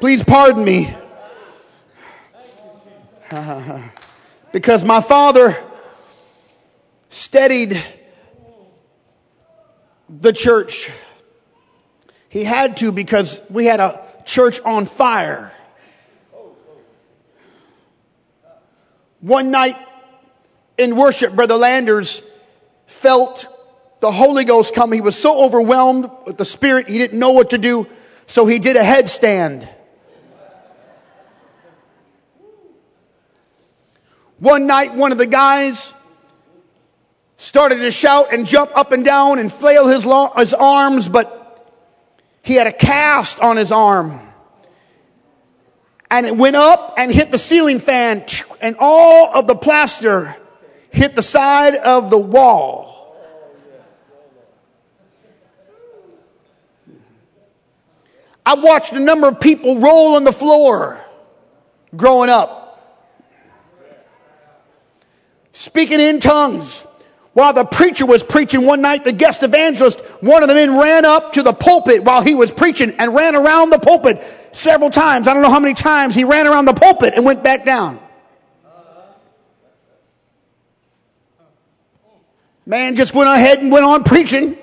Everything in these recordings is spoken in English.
Please pardon me. because my father steadied the church. He had to because we had a church on fire. One night in worship, Brother Landers felt the Holy Ghost come. He was so overwhelmed with the Spirit, he didn't know what to do, so he did a headstand. One night, one of the guys started to shout and jump up and down and flail his, lo- his arms, but he had a cast on his arm. And it went up and hit the ceiling fan, and all of the plaster hit the side of the wall. I watched a number of people roll on the floor growing up speaking in tongues. While the preacher was preaching one night, the guest evangelist, one of the men ran up to the pulpit while he was preaching and ran around the pulpit several times. I don't know how many times he ran around the pulpit and went back down. Man just went ahead and went on preaching.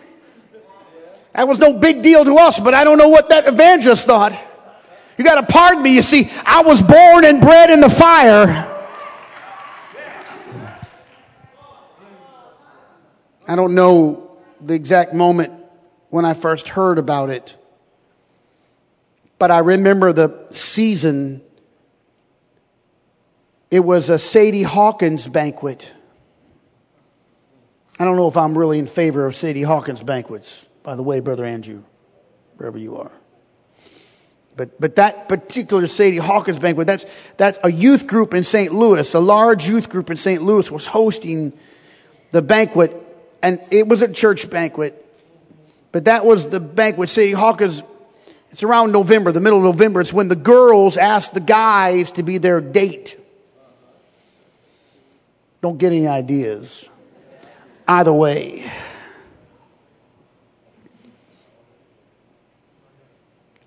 That was no big deal to us, but I don't know what that evangelist thought. You got to pardon me. You see, I was born and bred in the fire. I don't know the exact moment when I first heard about it, but I remember the season. It was a Sadie Hawkins banquet. I don't know if I'm really in favor of Sadie Hawkins banquets, by the way, Brother Andrew, wherever you are. But, but that particular Sadie Hawkins banquet, that's, that's a youth group in St. Louis, a large youth group in St. Louis was hosting the banquet and it was a church banquet, but that was the banquet. Sadie Hawkins, it's around November, the middle of November. It's when the girls ask the guys to be their date. Don't get any ideas. Either way.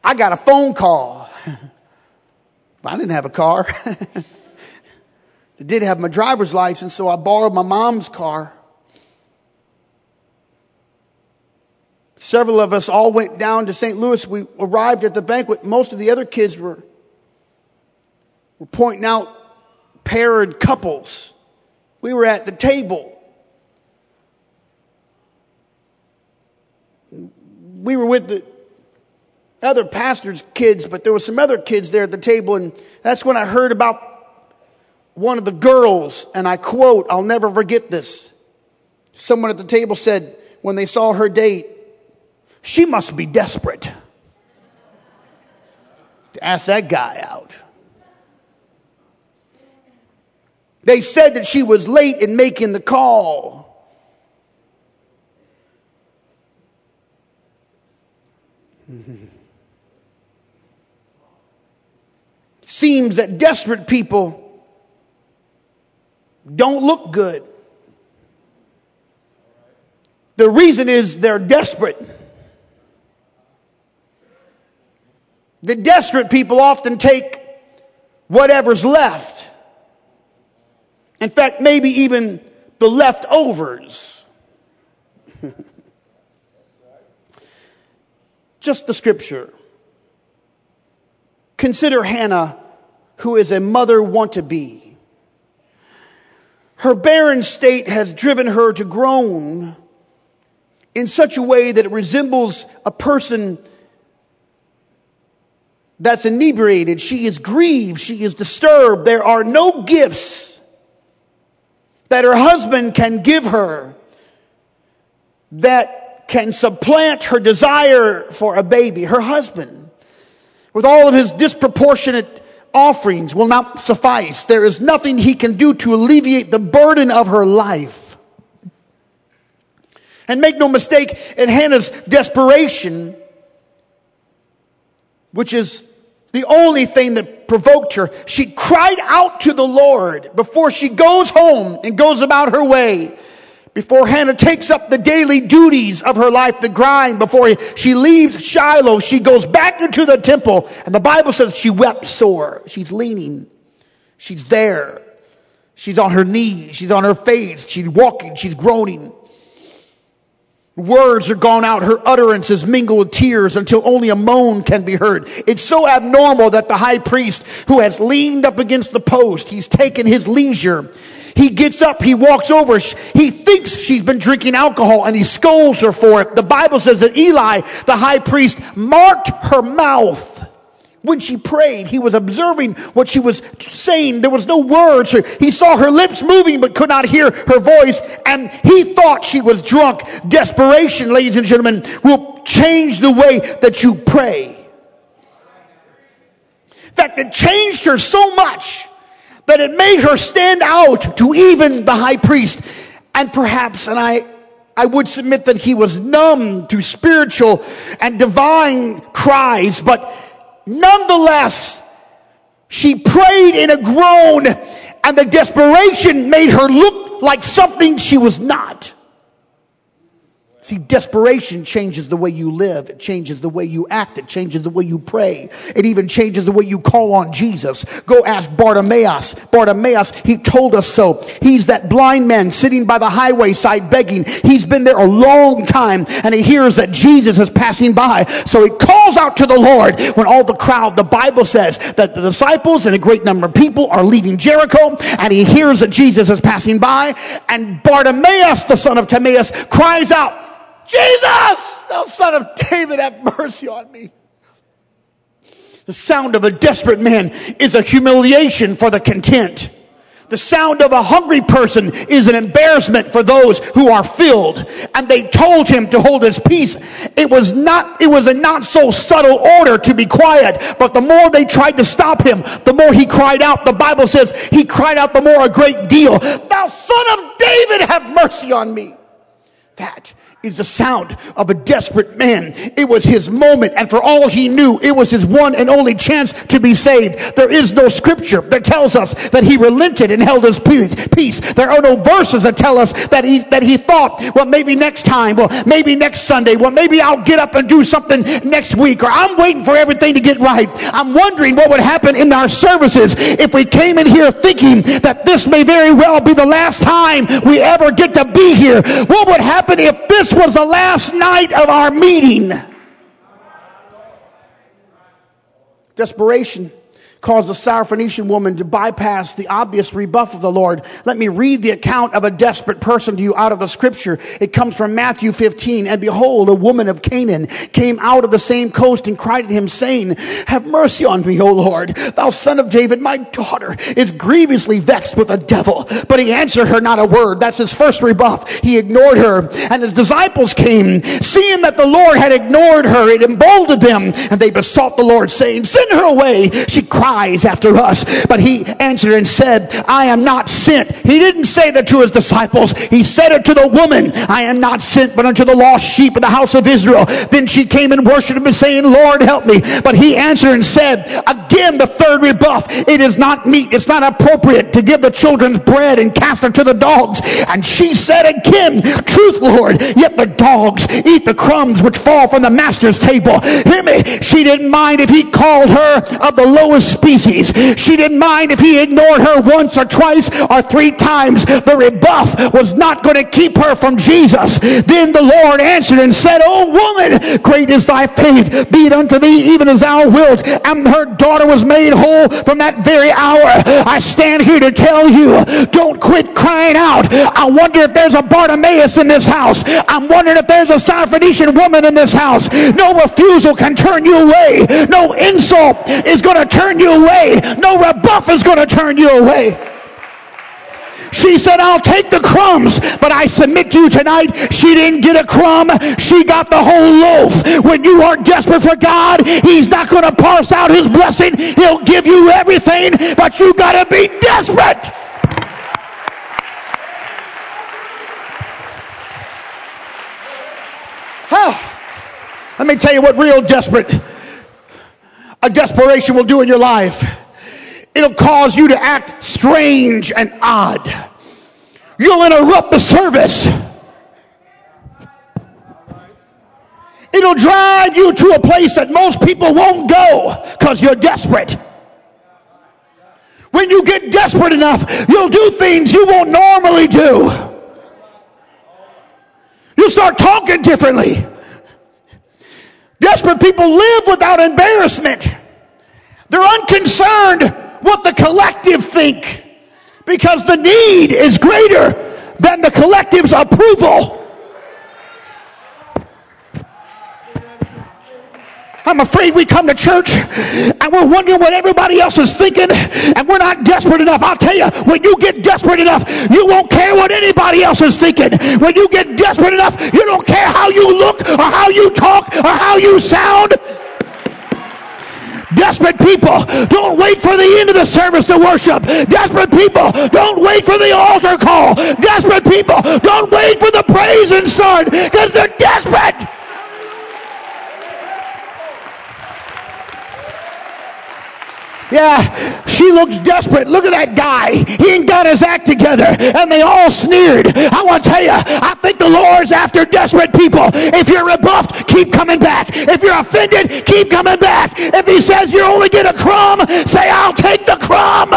I got a phone call. I didn't have a car. I did have my driver's license, so I borrowed my mom's car. Several of us all went down to St. Louis. We arrived at the banquet. Most of the other kids were, were pointing out paired couples. We were at the table. We were with the other pastor's kids, but there were some other kids there at the table, and that's when I heard about one of the girls, and I quote, I'll never forget this. Someone at the table said, when they saw her date, she must be desperate to ask that guy out. They said that she was late in making the call. Seems that desperate people don't look good. The reason is they're desperate. The desperate people often take whatever's left. In fact, maybe even the leftovers. Just the scripture. Consider Hannah, who is a mother want to be. Her barren state has driven her to groan in such a way that it resembles a person that's inebriated. She is grieved. She is disturbed. There are no gifts that her husband can give her that can supplant her desire for a baby. Her husband, with all of his disproportionate offerings, will not suffice. There is nothing he can do to alleviate the burden of her life. And make no mistake, in Hannah's desperation, which is the only thing that provoked her. She cried out to the Lord before she goes home and goes about her way. before Hannah takes up the daily duties of her life, the grind, before she leaves Shiloh, she goes back into the temple. And the Bible says she wept sore. She's leaning. She's there. She's on her knees. She's on her face. She's walking. She's groaning. Words are gone out. Her utterances mingle with tears until only a moan can be heard. It's so abnormal that the high priest who has leaned up against the post, he's taken his leisure he gets up, he walks over, he thinks she's been drinking alcohol and he scolds her for it. The Bible says that Eli, the high priest, marked her mouth. When she prayed, he was observing what she was saying. There was no words. He saw her lips moving but could not hear her voice and he thought she was drunk. Desperation, ladies and gentlemen, will change the way that you pray. In fact, it changed her so much that it made her stand out to even the high priest. And perhaps, and I, I would submit that he was numb to spiritual and divine cries, but nonetheless, she prayed in a groan and the desperation made her look like something she was not. See, desperation changes the way you live. It changes the way you act. It changes the way you pray. It even changes the way you call on Jesus. Go ask Bartimaeus. Bartimaeus, he told us so. He's that blind man sitting by the highway side begging. He's been there a long time and he hears that Jesus is passing by. So he calls out to the Lord when all the crowd, the Bible says that the disciples and a great number of people are leaving Jericho and he hears that Jesus is passing by and Bartimaeus, the son of Timaeus, cries out, Jesus, thou son of David, have mercy on me. The sound of a desperate man is a humiliation for the content. The sound of a hungry person is an embarrassment for those who are filled. And they told him to hold his peace. It was not, it was a not so subtle order to be quiet. But the more they tried to stop him, the more he cried out. The Bible says he cried out the more a great deal. Thou son of David, have mercy on me. That is the sound of a desperate man. It was his moment, and for all he knew, it was his one and only chance to be saved. There is no scripture that tells us that he relented and held his peace. There are no verses that tell us that he, that he thought, well, maybe next time, well, maybe next Sunday, well, maybe I'll get up and do something next week, or I'm waiting for everything to get right. I'm wondering what would happen in our services if we came in here thinking that this may very well be the last time we ever get to be here. What would happen if this this was the last night of our meeting. Desperation caused a Syrophoenician woman to bypass the obvious rebuff of the Lord. Let me read the account of a desperate person to you out of the scripture. It comes from Matthew 15. And behold, a woman of Canaan came out of the same coast and cried at him saying, have mercy on me, O Lord, thou son of David, my daughter is grievously vexed with a devil. But he answered her not a word. That's his first rebuff. He ignored her and his disciples came seeing that the Lord had ignored her. It emboldened them and they besought the Lord saying, send her away. She cried after us. But he answered and said, I am not sent. He didn't say that to his disciples. He said it to the woman, I am not sent but unto the lost sheep of the house of Israel. Then she came and worshiped him saying, Lord help me. But he answered and said, again the third rebuff, it is not meet, it's not appropriate to give the children bread and cast them to the dogs. And she said again, truth Lord, yet the dogs eat the crumbs which fall from the master's table. Hear me, she didn't mind if he called her of the lowest species. She didn't mind if he ignored her once or twice or three times. The rebuff was not going to keep her from Jesus. Then the Lord answered and said, Oh woman, great is thy faith. Be it unto thee even as thou wilt. And her daughter was made whole from that very hour. I stand here to tell you, don't quit crying out. I wonder if there's a Bartimaeus in this house. I'm wondering if there's a Syrophoenician woman in this house. No refusal can turn you away. No insult is going to turn you away. No rebuff is going to turn you away. She said, I'll take the crumbs, but I submit to you tonight, she didn't get a crumb. She got the whole loaf. When you are desperate for God, He's not going to parse out His blessing. He'll give you everything, but you got to be desperate. Let me tell you what real desperate a desperation will do in your life. It'll cause you to act strange and odd. You'll interrupt the service. It'll drive you to a place that most people won't go because you're desperate. When you get desperate enough, you'll do things you won't normally do. You'll start talking differently. Desperate people live without embarrassment. They're unconcerned what the collective think because the need is greater than the collective's approval. I'm afraid we come to church and we're wondering what everybody else is thinking and we're not desperate enough. I'll tell you, when you get desperate enough, you won't care what anybody else is thinking. When you get desperate enough, you don't care how you look or how you talk or how you sound. Desperate people, don't wait for the end of the service to worship. Desperate people, don't wait for the altar call. Desperate people, don't wait for the praise and start because they're desperate. Yeah, she looks desperate. Look at that guy. He ain't got his act together. And they all sneered. I want to tell you, I think the Lord's after desperate people. If you're rebuffed, keep coming back. If you're offended, keep coming back. If he says you only get a crumb, say, I'll take the crumb.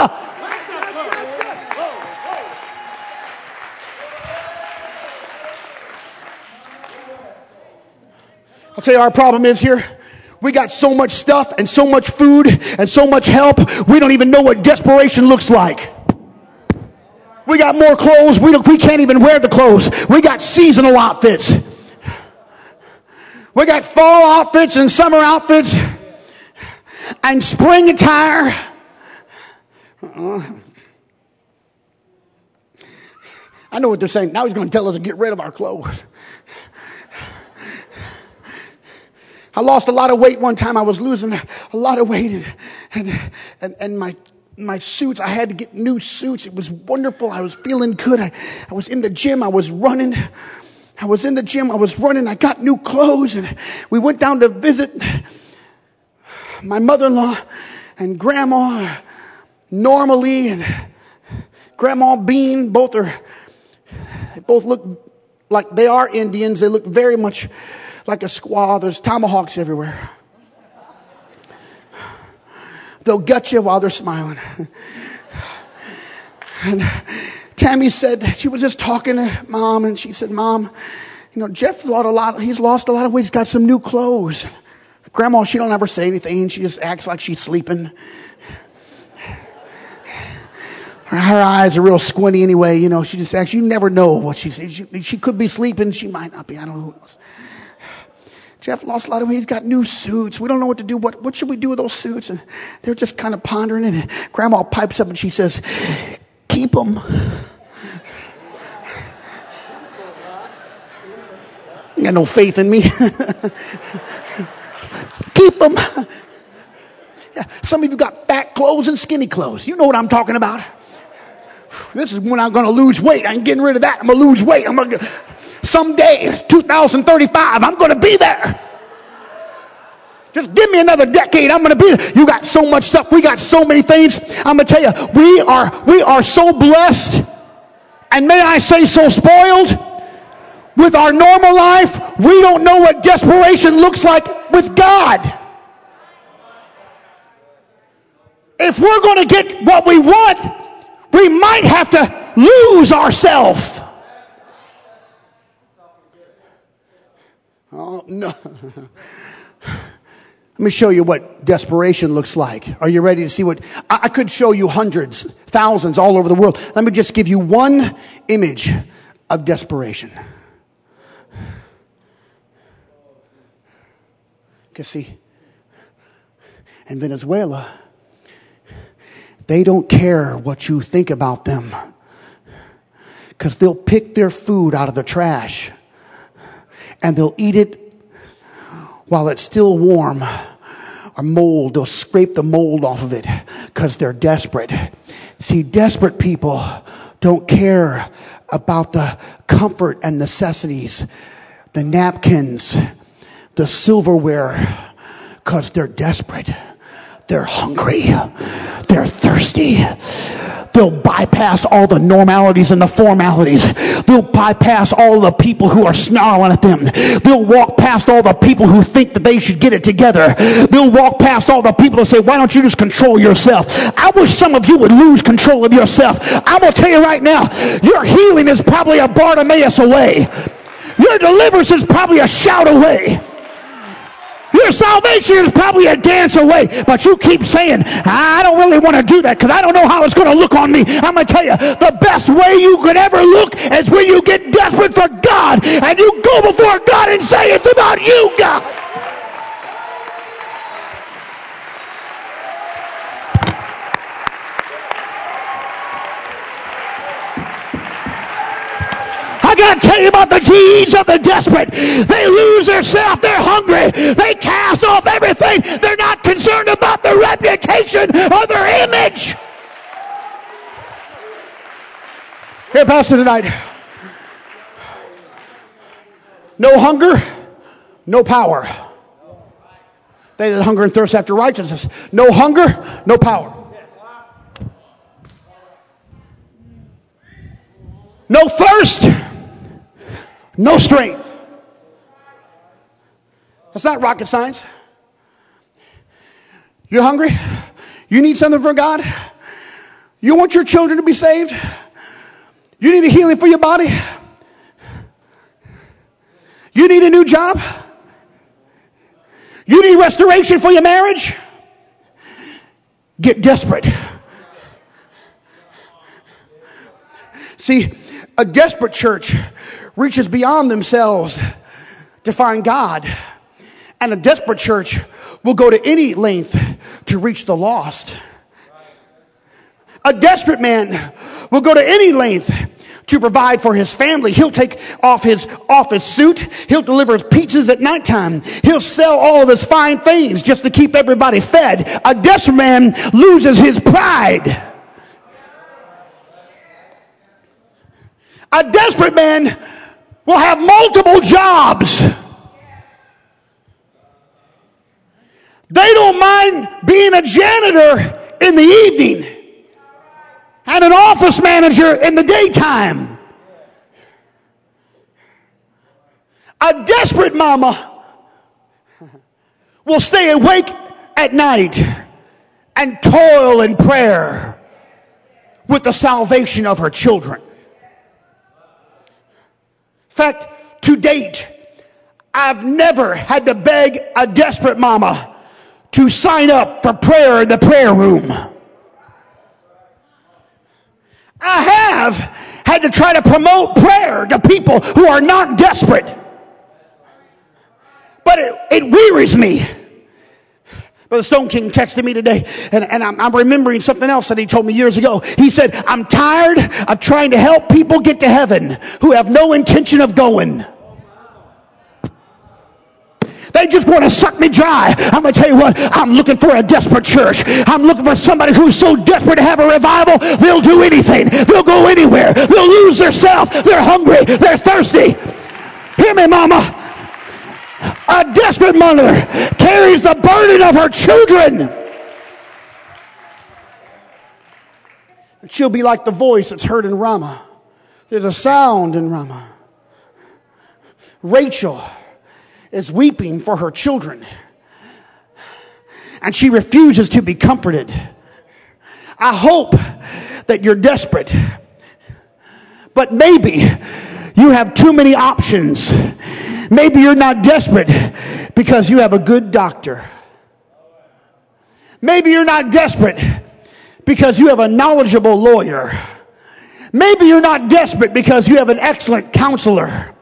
I'll tell you our problem is here. We got so much stuff and so much food and so much help, we don't even know what desperation looks like. We got more clothes, we, we can't even wear the clothes. We got seasonal outfits. We got fall outfits and summer outfits and spring attire. I know what they're saying. Now he's going to tell us to get rid of our clothes. I lost a lot of weight one time. I was losing a lot of weight and, and, and, my, my suits, I had to get new suits. It was wonderful. I was feeling good. I, I was in the gym. I was running. I was in the gym. I was running. I got new clothes and we went down to visit my mother-in-law and grandma normally and grandma Bean. Both are, they both look like they are Indians. They look very much like a squaw. There's tomahawks everywhere. They'll gut you while they're smiling. And Tammy said, she was just talking to mom and she said, Mom, you know, Jeff lost a lot, he's lost a lot of weight. He's got some new clothes. Grandma, she don't ever say anything. She just acts like she's sleeping. Her, her eyes are real squinty anyway. You know, she just acts, you never know what she. She, she could be sleeping. She might not be. I don't know who knows. Jeff lost a lot of weight. He's got new suits. We don't know what to do. What, what should we do with those suits? And they're just kind of pondering. And grandma pipes up and she says, keep them. You got no faith in me. keep them. Yeah, some of you got fat clothes and skinny clothes. You know what I'm talking about. This is when I'm going to lose weight. I'm getting rid of that. I'm going to lose weight. I'm going to someday, 2035, I'm going to be there. Just give me another decade. I'm going to be there. You got so much stuff. We got so many things. I'm going to tell you, we are, we are so blessed. And may I say so spoiled with our normal life. We don't know what desperation looks like with God. If we're going to get what we want, we might have to lose ourselves. Oh, no. Let me show you what desperation looks like. Are you ready to see what? I, I could show you hundreds, thousands all over the world. Let me just give you one image of desperation. You see, in Venezuela, they don't care what you think about them because they'll pick their food out of the trash and they'll eat it while it's still warm or mold. They'll scrape the mold off of it because they're desperate. See, desperate people don't care about the comfort and necessities, the napkins, the silverware, because they're desperate. They're hungry. They're thirsty. They'll bypass all the normalities and the formalities. They'll bypass all the people who are snarling at them. They'll walk past all the people who think that they should get it together. They'll walk past all the people that say, why don't you just control yourself? I wish some of you would lose control of yourself. Going to tell you right now, your healing is probably a Bartimaeus away. Your deliverance is probably a shout away. Your salvation is probably a dance away, but you keep saying, I don't really want to do that because I don't know how it's going to look on me. I'm going to tell you, the best way you could ever look is when you get desperate for God and you go before God and say, It's about you, God. Got to tell you about the deeds of the desperate. They lose their self. They're hungry. They cast off everything. They're not concerned about the reputation or their image. Here, Pastor, tonight. No hunger, no power. They that hunger and thirst after righteousness. No hunger, no power. No thirst, no strength. That's not rocket science. You're hungry? You need something from God? You want your children to be saved? You need a healing for your body? You need a new job? You need restoration for your marriage? Get desperate. See, a desperate church reaches beyond themselves to find God. And a desperate church will go to any length to reach the lost. A desperate man will go to any length to provide for his family. He'll take off his office suit. He'll deliver pizzas at nighttime. He'll sell all of his fine things just to keep everybody fed. A desperate man loses his pride. A desperate man will have multiple jobs. They don't mind being a janitor in the evening and an office manager in the daytime. A desperate mama will stay awake at night and toil in prayer with the salvation of her children. Fact, to date, I've never had to beg a desperate mama to sign up for prayer in the prayer room. I have had to try to promote prayer to people who are not desperate. But it, it wearies me. Brother Stoneking texted me today, and, and I'm, I'm, remembering something else that he told me years ago. He said, I'm tired of trying to help people get to heaven who have no intention of going. They just want to suck me dry. I'm going to tell you what, I'm looking for a desperate church. I'm looking for somebody who's so desperate to have a revival, they'll do anything. They'll go anywhere. They'll lose their self. They're hungry. They're thirsty. Hear me, mama. A desperate mother carries the burden of her children. And she'll be like the voice that's heard in Ramah. There's a sound in Ramah. Rachel is weeping for her children. And she refuses to be comforted. I hope that you're desperate. But maybe you have too many options Maybe you're not desperate because you have a good doctor. Maybe you're not desperate because you have a knowledgeable lawyer. Maybe you're not desperate because you have an excellent counselor.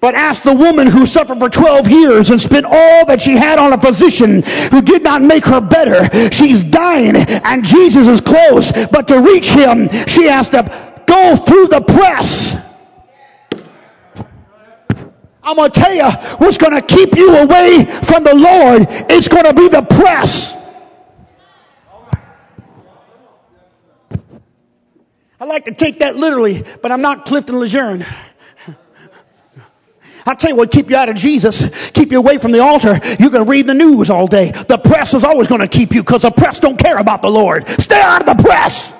But ask the woman who suffered for 12 years and spent all that she had on a physician who did not make her better. She's dying and Jesus is close. But to reach him, she has to go through the press. I'm going to tell you what's going to keep you away from the Lord. It's going to be the press. I like to take that literally, but I'm not Clifton Lejeune. I'll tell you what, keep you out of Jesus, keep you away from the altar. You're going to read the news all day. The press is always going to keep you because the press don't care about the Lord. Stay out of the press.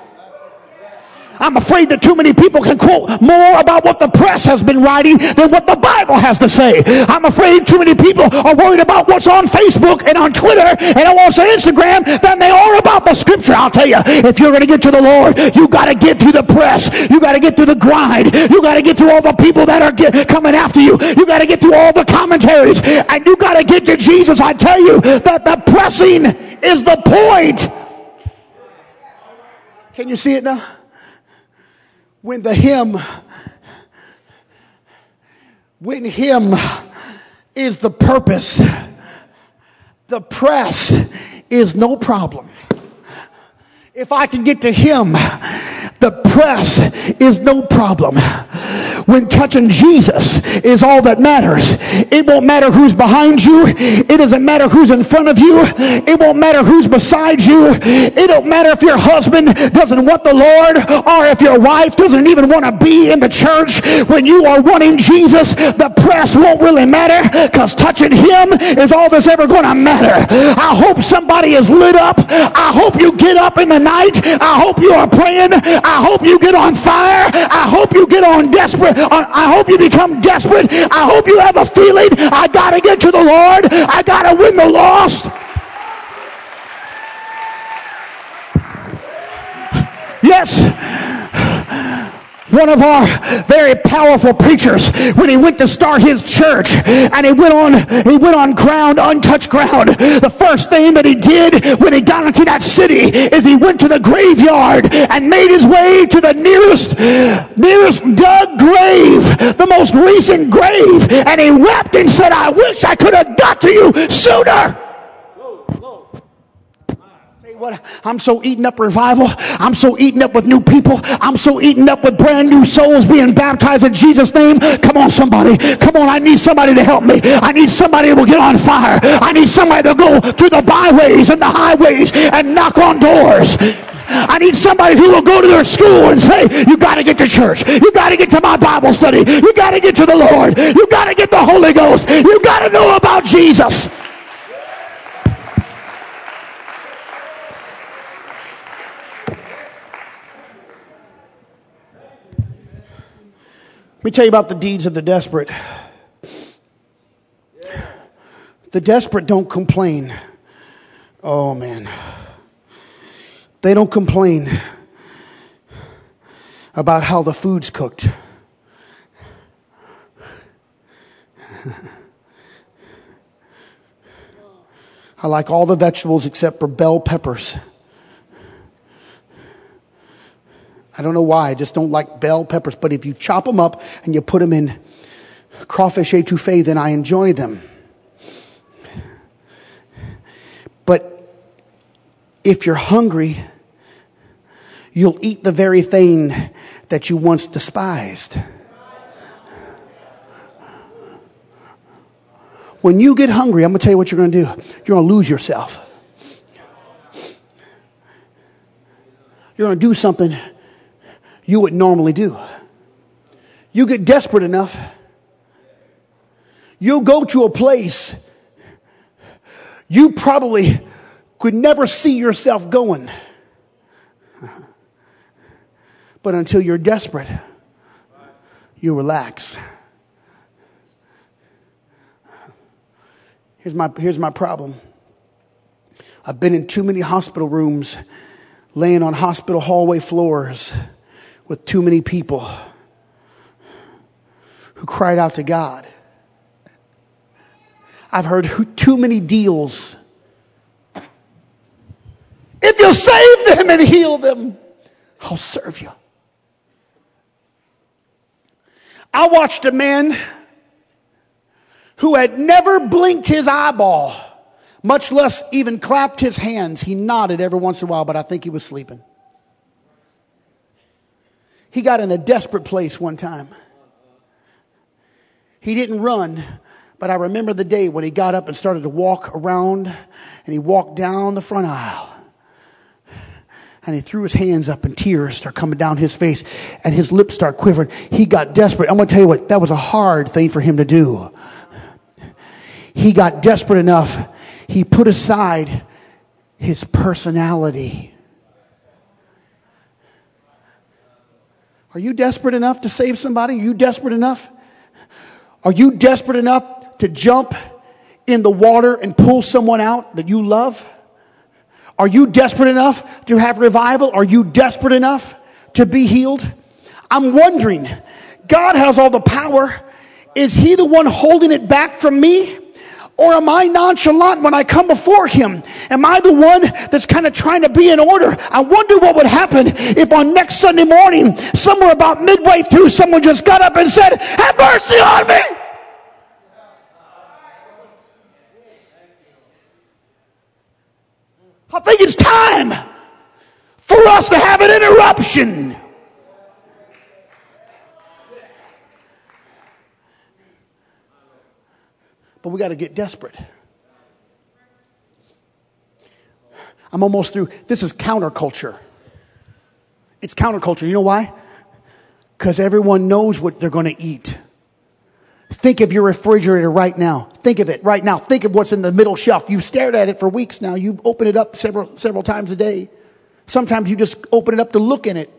I'm afraid that too many people can quote more about what the press has been writing than what the Bible has to say. I'm afraid too many people are worried about what's on Facebook and on Twitter and on Instagram than they are about the scripture. I'll tell you, if you're going to get to the Lord, you got to get through the press. You got to get through the grind. You got to get through all the people that are get, coming after you. You got to get through all the commentaries and you got to get to Jesus. I tell you that the pressing is the point. Can you see it now? When the hymn, when him is the purpose, the press is no problem. If I can get to him, the press is no problem. When touching Jesus is all that matters. It won't matter who's behind you. It doesn't matter who's in front of you. It won't matter who's beside you. It don't matter if your husband doesn't want the Lord or if your wife doesn't even want to be in the church. When you are wanting Jesus, the press won't really matter because touching him is all that's ever going to matter. I hope somebody is lit up. I hope you get up in the night. I hope you are praying. I hope you get on fire. I hope you get on desperate. I hope you become desperate. I hope you have a feeling I got to get to the Lord. I got to win the lost. Yes one of our very powerful preachers. When he went to start his church and he went on he went on ground untouched ground the first thing that he did when he got into that city is he went to the graveyard and made his way to the nearest nearest dug grave the most recent grave. And he wept and said i wish i could have got to you sooner what? I'm so eaten up revival. I'm so eaten up with new people. I'm so eaten up with brand new souls being baptized in Jesus' name. Come on, somebody. Come on. I need somebody to help me. I need somebody who will get on fire. I need somebody to go through the byways and the highways and knock on doors. I need somebody who will go to their school and say, you got to get to church. You got to get to my Bible study. You got to get to the Lord. You got to get the Holy Ghost. You got to know about Jesus. Me tell you about the deeds of the desperate. The desperate don't complain. Oh, man. They don't complain about how the food's cooked. I like all the vegetables except for bell peppers. I don't know why. I just don't like bell peppers. But if you chop them up and you put them in crawfish etouffee, then I enjoy them. But if you're hungry, you'll eat the very thing that you once despised. When you get hungry, I'm going to tell you what you're going to do. You're going to lose yourself. You're going to do something you would normally do. You get desperate enough, you'll go to a place you probably could never see yourself going. But until you're desperate, you relax. Here's my, here's my problem. I've been in too many hospital rooms, laying on hospital hallway floors with too many people who cried out to God. I've heard too many deals. If you'll save them and heal them, I'll serve you. I watched a man who had never blinked his eyeball, much less even clapped his hands. He nodded every once in a while, but I think he was sleeping. He got in a desperate place one time. He didn't run, but I remember the day when he got up and started to walk around and he walked down the front aisle. And he threw his hands up and tears start coming down his face and his lips start quivering. He got desperate. I'm going to tell you what, that was a hard thing for him to do. He got desperate enough. He put aside his personality Are you desperate enough to save somebody? Are you desperate enough? Are you desperate enough to jump in the water and pull someone out that you love? Are you desperate enough to have revival? Are you desperate enough to be healed? I'm wondering, God has all the power. Is He the one holding it back from me? Or am I nonchalant when I come before Him? Am I the one that's kind of trying to be in order? I wonder what would happen if on next Sunday morning, somewhere about midway through, someone just got up and said, Have mercy on me! I think it's time for us to have an interruption. But we got to get desperate. I'm almost through. This is counterculture. It's counterculture. You know why? Because everyone knows what they're going to eat. Think of your refrigerator right now. Think of it right now. Think of what's in the middle shelf. You've stared at it for weeks now. You've opened it up several, several times a day. Sometimes you just open it up to look in it.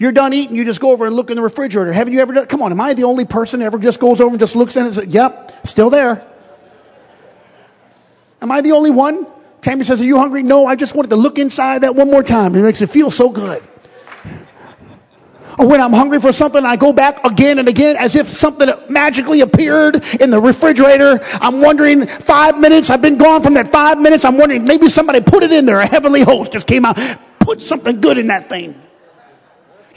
You're done eating, you just go over and look in the refrigerator. Haven't you ever done? Come on, am I the only person that ever just goes over and just looks in it and says, "Yep, still there"? Am I the only one? Tammy says, "Are you hungry?" No, I just wanted to look inside that one more time. It makes it feel so good. Or when I'm hungry for something, I go back again and again as if something magically appeared in the refrigerator. I'm wondering, five minutes, I've been gone from that five minutes. I'm wondering, maybe somebody put it in there. A heavenly host just came out, put something good in that thing.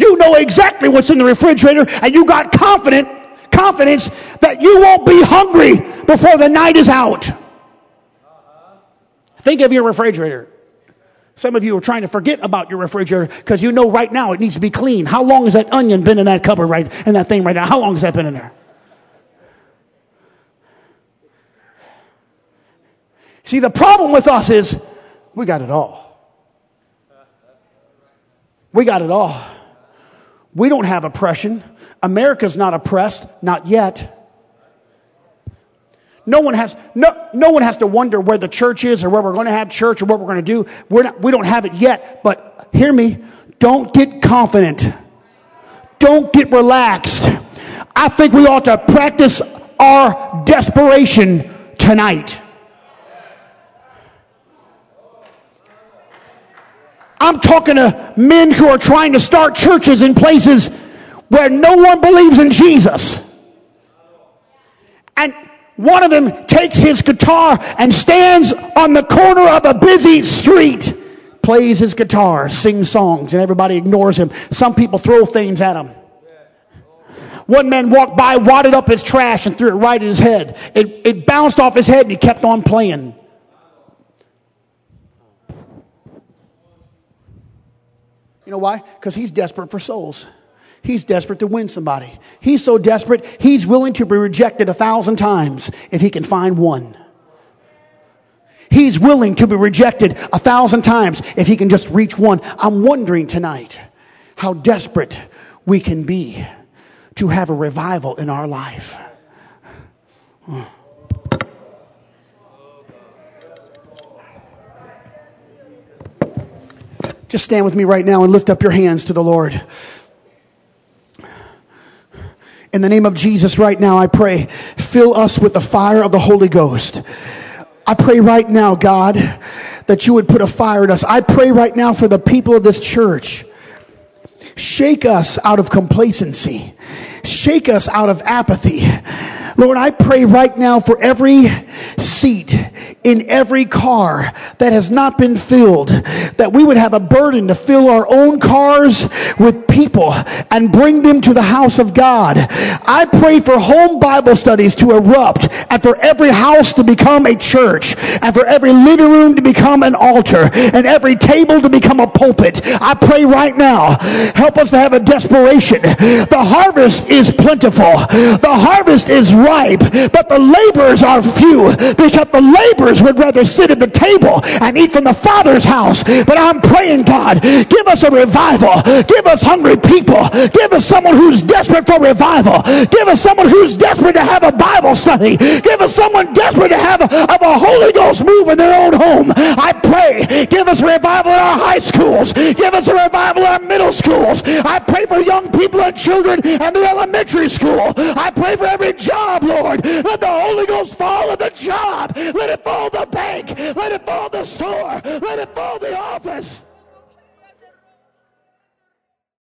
You know exactly what's in the refrigerator and you got confident, confidence that you won't be hungry before the night is out. Think of your refrigerator. Some of you are trying to forget about your refrigerator because you know right now it needs to be clean. How long has that onion been in that cupboard right in that thing right now? How long has that been in there? See, the problem with us is we got it all. We got it all. We don't have oppression. America's not oppressed, not yet. No one has, no, no one has to wonder where the church is or where we're going to have church or what we're going to do. We're not, we don't have it yet, but hear me. Don't get confident. Don't get relaxed. I think we ought to practice our desperation tonight. I'm talking to men who are trying to start churches in places where no one believes in Jesus. And one of them takes his guitar and stands on the corner of a busy street, plays his guitar, sings songs, and everybody ignores him. Some people throw things at him. One man walked by, wadded up his trash, and threw it right at his head. It, it bounced off his head, and he kept on playing. Know why? Because he's desperate for souls. He's desperate to win somebody. He's so desperate, he's willing to be rejected a thousand times if he can find one. He's willing to be rejected a thousand times if he can just reach one. I'm wondering tonight how desperate we can be to have a revival in our life. Just stand with me right now and lift up your hands to the Lord. In the name of Jesus, right now, I pray, fill us with the fire of the Holy Ghost. I pray right now, God, that you would put a fire in us. I pray right now for the people of this church. Shake us out of complacency. Shake us out of apathy. Lord, I pray right now for every seat in every car that has not been filled, that we would have a burden to fill our own cars with people and bring them to the house of God. I pray for home Bible studies to erupt and for every house to become a church and for every living room to become an altar and every table to become a pulpit. I pray right now, help us to have a desperation. The harvest is plentiful. The harvest is ripe, but the laborers are few because the laborers would rather sit at the table and eat from the Father's house. But I'm praying, God, give us a revival. Give us hungry people. Give us someone who's desperate for revival. Give us someone who's desperate to have a Bible study. Give us someone desperate to have a, of a Holy Ghost move in their own home. I pray, give us revival in our high schools. Give us a revival in our middle schools. I pray for young people and children and the elementary school. I pray for every job, Lord. Let the Holy Ghost fall on the job. Let it fall the bank. Let it fall the store. Let it fall the office.